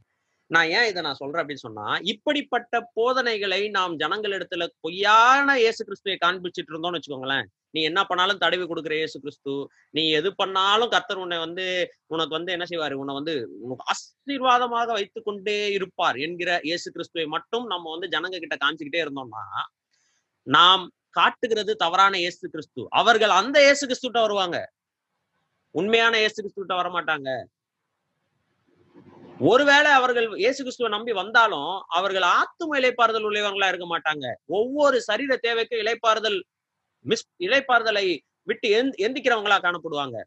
நான் ஏன் இதை நான் சொல்றேன் அப்படின்னு சொன்னா இப்படிப்பட்ட போதனைகளை நாம் ஜனங்களிடத்துல பொய்யான இயேசு கிறிஸ்துவை காண்பிச்சிட்டு இருந்தோம்னு வச்சுக்கோங்களேன். நீ என்ன பண்ணாலும் தடவி கொடுக்குற இயேசு கிறிஸ்து நீ எது பண்ணாலும் கர்த்தர் உன்னை வந்து உனக்கு வந்து என்ன செய்வாரு? உன்னை வந்து உனக்கு ஆசீர்வாதமாக வைத்து கொண்டே இருப்பார் என்கிற இயேசு கிறிஸ்துவை மட்டும் நம்ம வந்து ஜனங்க கிட்ட காமிச்சுக்கிட்டே இருந்தோம்னா நாம் காட்டுகிறது தவறான இயேசு கிறிஸ்து. அவர்கள் அந்த இயேசு கிறிஸ்துட்ட வருவாங்க. உண்மையான இயேசு கிறிஸ்துட்ட வரமாட்டாங்க. ஒருவேளை அவர்கள் இயேசு கிறிஸ்துவை நம்பி வந்தாலும் அவர்கள் ஆத்தும இலைப்பாறுதல் உள்ளவங்களா இருக்க மாட்டாங்க. ஒவ்வொரு சரீர தேவைக்கும் இலைப்பாறுதல் மிஸ் இலைப்பாறுதலை விட்டு எந் எந்திக்கிறவங்களா காணப்படுவாங்க.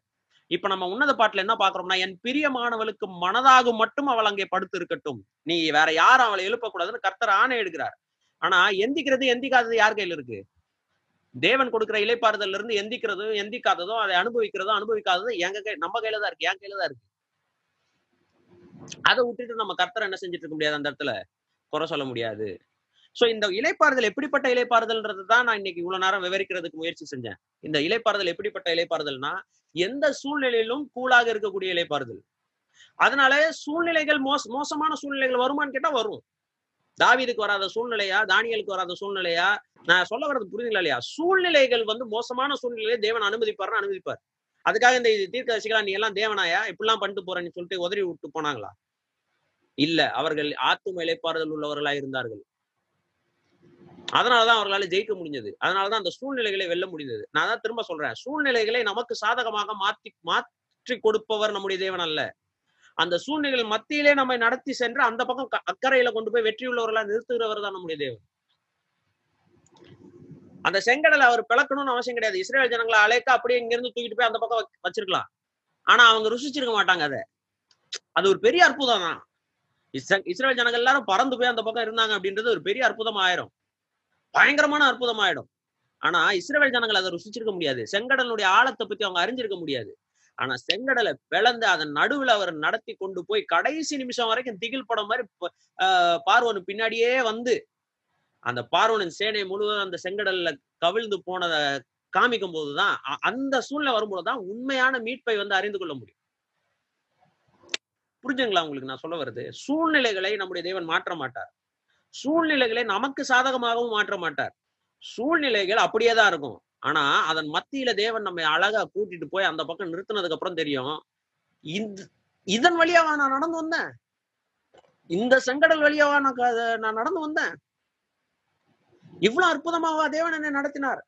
இப்ப நம்ம உன்னத பாட்டுல என்ன பாக்குறோம்னா என் பிரியமானவளுக்கு மனதாக மட்டும் அவள் அங்கே படுத்து இருக்கட்டும் நீ வேற யாரும் அவளை எழுப்பக்கூடாதுன்னு கர்த்தர் ஆணை எடுக்கிறார். ஆனா எந்திக்கிறது எந்திக்காதது யார் கையில இருக்கு? தேவன் கொடுக்குற இலைப்பாறுதல்ல இருந்து எந்திக்கிறதும் எந்திக்காததும் அதை அனுபவிக்கிறதும் அனுபவிக்காததும் எங்க கை நம்ம கையில தான் இருக்கு என் கையில தான் இருக்கு. அதை விட்டுட்டு நம்ம கர்த்தர் என்ன செஞ்சுட்டு இருக்க முடியாது அந்த இடத்துல? குறை சொல்ல முடியாது. சோ இந்த இலைப்பாறுதல் எப்படிப்பட்ட இலைப்பாறுதல்ன்றது தான் நான் இன்னைக்கு இவ்வளவு நேரம் விவரிக்கிறதுக்கு முயற்சி செஞ்சேன். இந்த இலைப்பாறுதல் எப்படிப்பட்ட இலைப்பாறுதல்னா எந்த சூழ்நிலையிலும் கூலாக இருக்கக்கூடிய இலைப்பாறுதல். அதனால சூழ்நிலைகள் மோச மோசமான சூழ்நிலைகள் வருமான்னு கேட்டா வரும். தாவிதுக்கு வராத சூழ்நிலையா தானியலுக்கு வராத சூழ்நிலையா? நான் சொல்ல வர்றது புரியுதுங்களா இல்லையா? சூழ்நிலைகள் வந்து மோசமான சூழ்நிலையை தேவன் அனுமதிப்பாருன்னு அனுமதிப்பார். அதுக்காக இந்த தீர்க்கதரிசிகளா நீ எல்லாம் தேவனாயா? இப்படிலாம் பண்ணிட்டு போறேன்னு சொல்லிட்டு உதறி விட்டு போனாங்களா? இல்ல அவர்கள் ஆத்தும இலைப்பாறுதல் உள்ளவர்களா இருந்தார்கள். அதனாலதான் அவர்களால ஜெயிக்க முடிஞ்சது. அதனாலதான் அந்த சூழ்நிலைகளை வெல்ல முடிந்தது. நான் தான் திரும்ப சொல்றேன். சூழ்நிலைகளை நமக்கு சாதகமாக மாற்றி மாற்றி கொடுப்பவர் நம்முடைய தேவன் அல்ல. அந்த சூழ்நிலைகள் மத்தியிலே நம்மை நடத்தி சென்று அந்த பக்கம் அக்கறையில கொண்டு போய் வெற்றியுள்ளவர்களா நிறுத்துகிறவர் தான் நம்முடைய தேவன். அந்த செங்கடலை அவர் பிளக்கணும்னு அவசியம் கிடையாது. இஸ்ரேல் ஜனங்களை அழைக்க அப்படியே இங்க இருந்து தூக்கிட்டு போய் அந்த பக்கம் வச்சிருக்கலாம். ஆனா அவங்க ருசிச்சிருக்க மாட்டாங்க அதை. அது ஒரு பெரிய அற்புதம் தான். இஸ்ர- இஸ்ரேல் ஜனங்கள் எல்லாரும் பறந்து போய் அந்த பக்கம் இருந்தாங்க அப்படின்றது ஒரு பெரிய அற்புதம் ஆயிரும். பயங்கரமான அற்புதம் ஆயிடும். ஆனா இஸ்ரேல் ஜனங்கள் அதை ருசிச்சிருக்க முடியாது. செங்கடலுடைய ஆழத்தை பத்தி அவங்க அறிஞ்சிருக்க முடியாது. ஆனா செங்கடலை பிளந்து அதன் நடுவுல அவர் நடத்தி கொண்டு போய் கடைசி நிமிஷம் வரைக்கும் திகில் படம் மாதிரி பார்வனு ஆஹ் பின்னாடியே வந்து அந்த பார்வனின் சேனை முழுவதும் அந்த செங்கடல்ல கவிழ்ந்து போனதை காமிக்கும் போதுதான் அந்த சூழ்நிலை வரும்போதுதான் உண்மையான மீட்பை வந்து அறிந்து கொள்ள முடியும். புரிஞ்சுங்களா உங்களுக்கு நான் சொல்ல வருது சூழ்நிலைகளை நம்முடைய தேவன் மாற்ற மாட்டார். சூழ்நிலைகளை நமக்கு சாதகமாகவும் மாற்ற மாட்டார். சூழ்நிலைகள் அப்படியே தான் இருக்கும். ஆனா அதன் மத்தியில தேவன் நம்ம அழகா கூட்டிட்டு போய் அந்த பக்கம் நிறுத்தினதுக்கு அப்புறம் தெரியும். இந்த இதன் வழியாவா நான் நடந்து வந்தேன்? இந்த செங்கடல் வழியாவா நான் நான் நடந்து வந்தேன்? இவ்வளவு அற்புதமாவா தேவன் என்ன நடத்தினார்.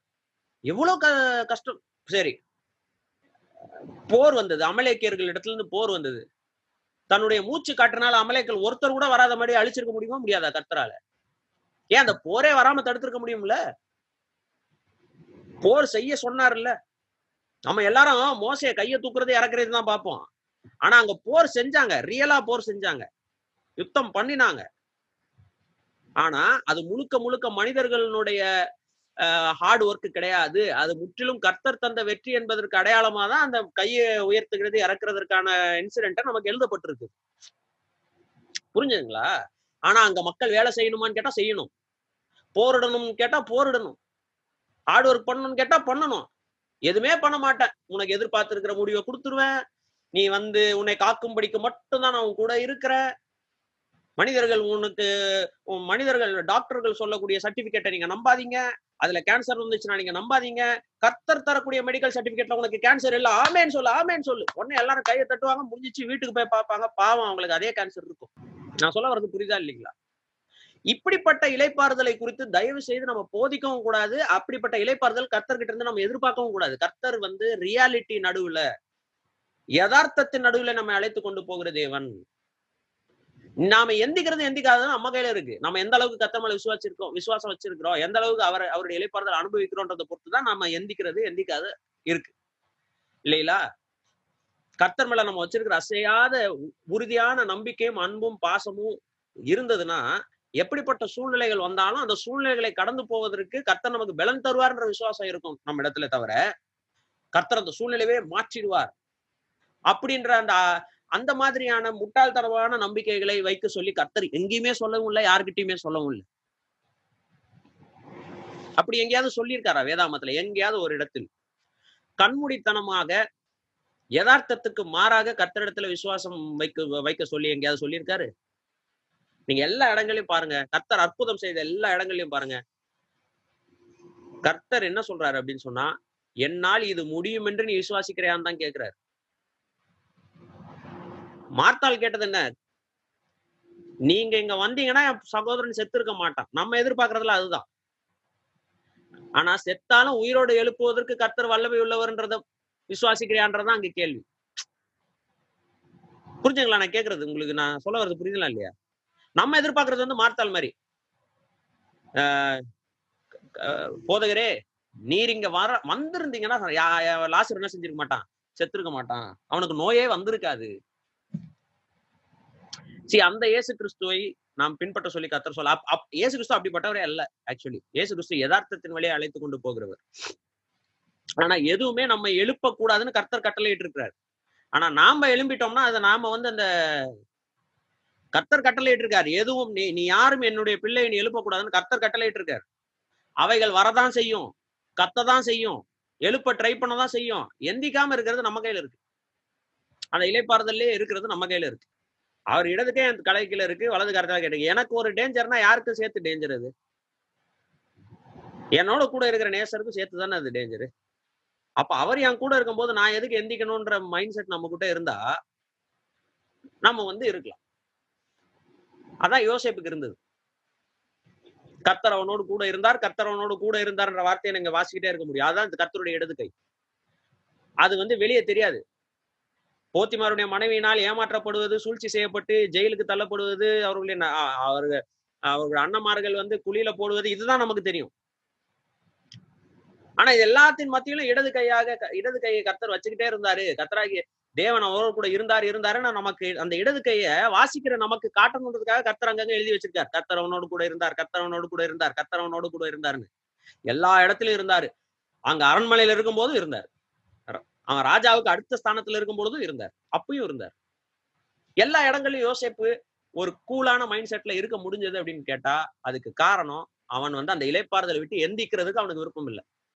எவ்வளவு க கஷ்டம். சரி. போர் வந்தது. அமலேக்கியர்கள் இடத்துல இருந்து போர் வந்தது. தன்னுடைய மூச்சு காட்டுனால அமலேக்கள் ஒருத்தர் கூட வராத மாதிரி அழிச்சிருக்க முடியுமா முடியாதா கர்த்தரால? ஏன் அந்த போரே வராம தடுத்திருக்க முடியும்ல? போர் செய்ய சொன்னார்ல. நம்ம எல்லாரும் மோசைய கைய தூக்குறது இறக்குறது தான் பார்ப்போம். ஆனா அங்க போர் செஞ்சாங்க. ரியலா போர் செஞ்சாங்க. யுத்தம் பண்ணினாங்க. ஆனா அது முழுக்க முழுக்க மனிதர்களுடைய ஹார்ட் ஒர்க் கிடையாது. அது முற்றிலும் கர்த்தர் தந்த வெற்றி என்பதற்கு அடையாளமா தான் அந்த கையை உயர்த்துகிறது இறக்குறதற்கான இன்சிடென்ட்டை நமக்கு எழுதப்பட்டிருக்கு. புரிஞ்சுதுங்களா? ஆனா அங்க மக்கள் வேலை செய்யணுமான்னு கேட்டா செய்யணும். போரிடணும்னு கேட்டா போரிடணும். ஹார்ட் ஒர்க் பண்ணணும்னு கேட்டா பண்ணணும். எதுவுமே பண்ண மாட்டேன். உனக்கு எதிர்பார்த்திருக்கிற முடிவை கொடுத்துருவேன். நீ வந்து உன்னை காக்கும்படிக்கு மட்டும்தான் நான் உன் கூட இருக்கிறேன். மனிதர்கள் உனக்கு மனிதர்கள் டாக்டர்கள் சொல்லக்கூடிய சர்டிபிகேட்டை நீங்க நம்பாதீங்க. அதுல கேன்சர் வந்துச்சுன்னா நீங்க நம்பாதீங்க. கத்தர் தரக்கூடிய மெடிக்கல் சர்டிபிகேட்ல உனக்கு கேன்சர் இல்ல. ஆமேன்னு சொல்லு ஆமேன்னு சொல்லு. உடனே எல்லாரும் கையை தட்டுவாங்க முடிஞ்சிச்சு வீட்டுக்கு போய் பார்ப்பாங்க. பாவம் அவங்களுக்கு அதே கேன்சர் இருக்கும். நான் சொல்ல வர்றது புரியுதா இல்லைங்களா? இப்படிப்பட்ட இலைப்பாறுதலை குறித்து தயவு செய்து நம்ம போதிக்கவும் கூடாது. அப்படிப்பட்ட இலைப்பாறுதல் கர்த்தர்கிட்ட இருந்து நம்ம எதிர்பார்க்கவும் கூடாது. கர்த்தர் வந்து ரியாலிட்டி நடுவுல யதார்த்தத்தின் நடுவுல நம்ம அழைத்து கொண்டு போகிற தேவன். நாம எந்திக்கிறது எந்திக்காதது நம்ம கையில இருக்கு. நம்ம எந்த அளவுக்கு கத்தமலை விசுவாசிருக்கோம் விசுவாசம் வச்சிருக்கிறோம் எந்த அளவுக்கு அவர் அவருடைய இலைப்பாறுதல் அனுபவிக்கிறோன்றதை பொறுத்து தான் நம்ம எந்திக்கிறது எந்திக்காத இருக்கு. இல்லைங்களா? கர்த்தர் மேல நம்ம வச்சிருக்கிற அசையாத உ- உறுதியான நம்பிக்கையும் அன்பும் பாசமும் இருந்ததுன்னா எப்படிப்பட்ட சூழ்நிலைகள் வந்தாலும் அந்த சூழ்நிலைகளை கடந்து போவதற்கு கர்த்தர் நமக்கு பலன் தருவார்ன்ற விசுவாசம் இருக்கும் நம்ம இடத்துல தவிர கர்த்தர் அந்த சூழ்நிலையவே மாற்றிடுவார். அப்படின்ற அந்த அந்த மாதிரியான முட்டாள்தனமான நம்பிக்கைகளை வைக்க சொல்லி கர்த்தர் எங்கேயுமே சொல்லவும் இல்லை யாருக்கிட்டயுமே சொல்லவும் இல்லை. அப்படி எங்கேயாவது சொல்லியிருக்காரா வேதாமத்துல? எங்கேயாவது ஒரு இடத்தில். கண்மூடித்தனமாக யதார்த்தத்துக்கு மாறாக கர்த்தரிடத்துல விசுவாசம் வைக்க வைக்க சொல்லி எங்கேயாவது சொல்லியிருக்காரு? நீங்க எல்லா இடங்களையும் பாருங்க. கர்த்தர் அற்புதம் செய்த எல்லா இடங்களையும் பாருங்க. கர்த்தர் என்ன சொல்றாரு அப்படின்னு சொன்னா என்னால் இது முடியும் என்று நீ விசுவாசிக்கிறையான்னு தான் கேக்குறாரு மார்த்தால் கேட்டது என்ன? நீங்க இங்க வந்தீங்கன்னா என் சகோதரன் செத்து இருக்க மாட்டான். நம்ம எதிர்பார்க்கறதுல அதுதான். ஆனா செத்தாலும் உயிரோடு எழுப்புவதற்கு கர்த்தர் வல்லமை உள்ளவர்ன்றத விசுவாசிக்கிறியான்றதான் அங்க கேள்வி. புரிஞ்சுங்களா நான் கேக்குறது? உங்களுக்கு நான் சொல்ல வர்றது புரியுதுலாம் இல்லையா? நம்ம எதிர்பார்க்கறது வந்து மார்த்தால் மாதிரி. ஆஹ் போதகரே நீர் இங்க வர வந்திருந்தீங்கன்னா யா- லாசர் என்ன செஞ்சிருக்க மாட்டான்? செத்துருக்க மாட்டான். அவனுக்கு நோயே வந்திருக்காது. சி அந்த இயேசு கிறிஸ்துவை நாம் பின்பற்ற சொல்லி கத்தர் சொல்ல அப்- இயேசு கிறிஸ்து அப்படிப்பட்டவரே அல்ல ஆக்சுவலி இயேசு கிறிஸ்து யதார்த்தத்தின் வழியை அழைத்து கொண்டு போகிறவர். ஆனா எதுவுமே நம்ம எழுப்ப கூடாதுன்னு கர்த்தர் கட்டளையிட்டு இருக்கிறார் ஆனா நாம எழும்பிட்டோம்னா அதை நாம வந்து அந்த கர்த்தர் கட்டளையிட்டு இருக்காரு எதுவும் நீ நீ யாரும் என்னுடைய பிள்ளையை நீ எழுப்பக்கூடாதுன்னு கர்த்தர் கட்டளையிட்டு இருக்காரு அவைகள் வரதான் செய்யும். கத்ததான் செய்யும். எழுப்ப ட்ரை பண்ணதான் செய்யும். எந்திக்காம இருக்கிறது நம்ம கையில இருக்கு. அந்த இலைப்பாறுதல்லே இருக்கிறது நம்ம கையில இருக்கு. அவர் இடது கை அந்த கடை கீழ இருக்கு வலது கருத்தாக கேட்டு எனக்கு ஒரு டேஞ்சர்னா யாருக்கு சேர்த்து டேஞ்சர் அது? என்னோட கூட இருக்கிற நேசருக்கும் சேர்த்து தானே அது டேஞ்சரு அப்ப அவர் என் கூட இருக்கும்போது நான் எதுக்கு எந்திக்கணும்ன்ற மைண்ட் செட் நம்ம கிட்ட இருந்தா நம்ம வந்து இருக்கலாம். அதான் யோசிப்புக்கு இருந்தது. கத்தரவனோடு அவனோடு கூட இருந்தார் கத்தரவனோடு அவனோடு கூட இருந்தார்ன்ற வார்த்தையை நீங்க வாசிக்கிட்டே இருக்க முடியும். அதான் இந்த கத்தருடைய இடது கை. அது வந்து வெளியே தெரியாது. போத்திமாருடைய மனைவியினால் ஏமாற்றப்படுவது சூழ்ச்சி செய்யப்பட்டு ஜெயிலுக்கு தள்ளப்படுவது அவர்களின் அவர்கள் அவர்கள் அண்ணமார்கள் வந்து குழியில போடுவது இதுதான் நமக்கு தெரியும். ஆனா இது எல்லாத்தின் மத்தியிலும் இடது கையாக க- இடது கையை கத்தர் வச்சுக்கிட்டே இருந்தாரு. கத்தராகி தேவன் அவரோடு கூட இருந்தார் இருந்தாருன்னு நமக்கு அந்த இடது கையை வாசிக்கிற நமக்கு காட்டணுன்றதுக்காக கத்தர் அங்கங்க எழுதி வச்சிருக்கார். கத்தரவனோடு கூட இருந்தார் கத்தரவனோடு கூட இருந்தார் கத்தரவனோடு கூட இருந்தாருன்னு. எல்லா இடத்துலயும் இருந்தாரு. அங்க அரண்மனையில இருக்கும் போதும் இருந்தார். அவன் ராஜாவுக்கு அடுத்த ஸ்தானத்துல இருக்கும் பொழுதும் இருந்தார். அப்பயும் இருந்தார். எல்லா இடங்களையும் யோசிப்பு ஒரு கூலான மைண்ட் செட்ல இருக்க முடிஞ்சது அப்படின்னு கேட்டா அதுக்கு காரணம் அவன் வந்து அந்த இலைப்பாறுதலை விட்டு எந்திக்கிறதுக்கு அவனுக்கு விருப்பம் இல்லை.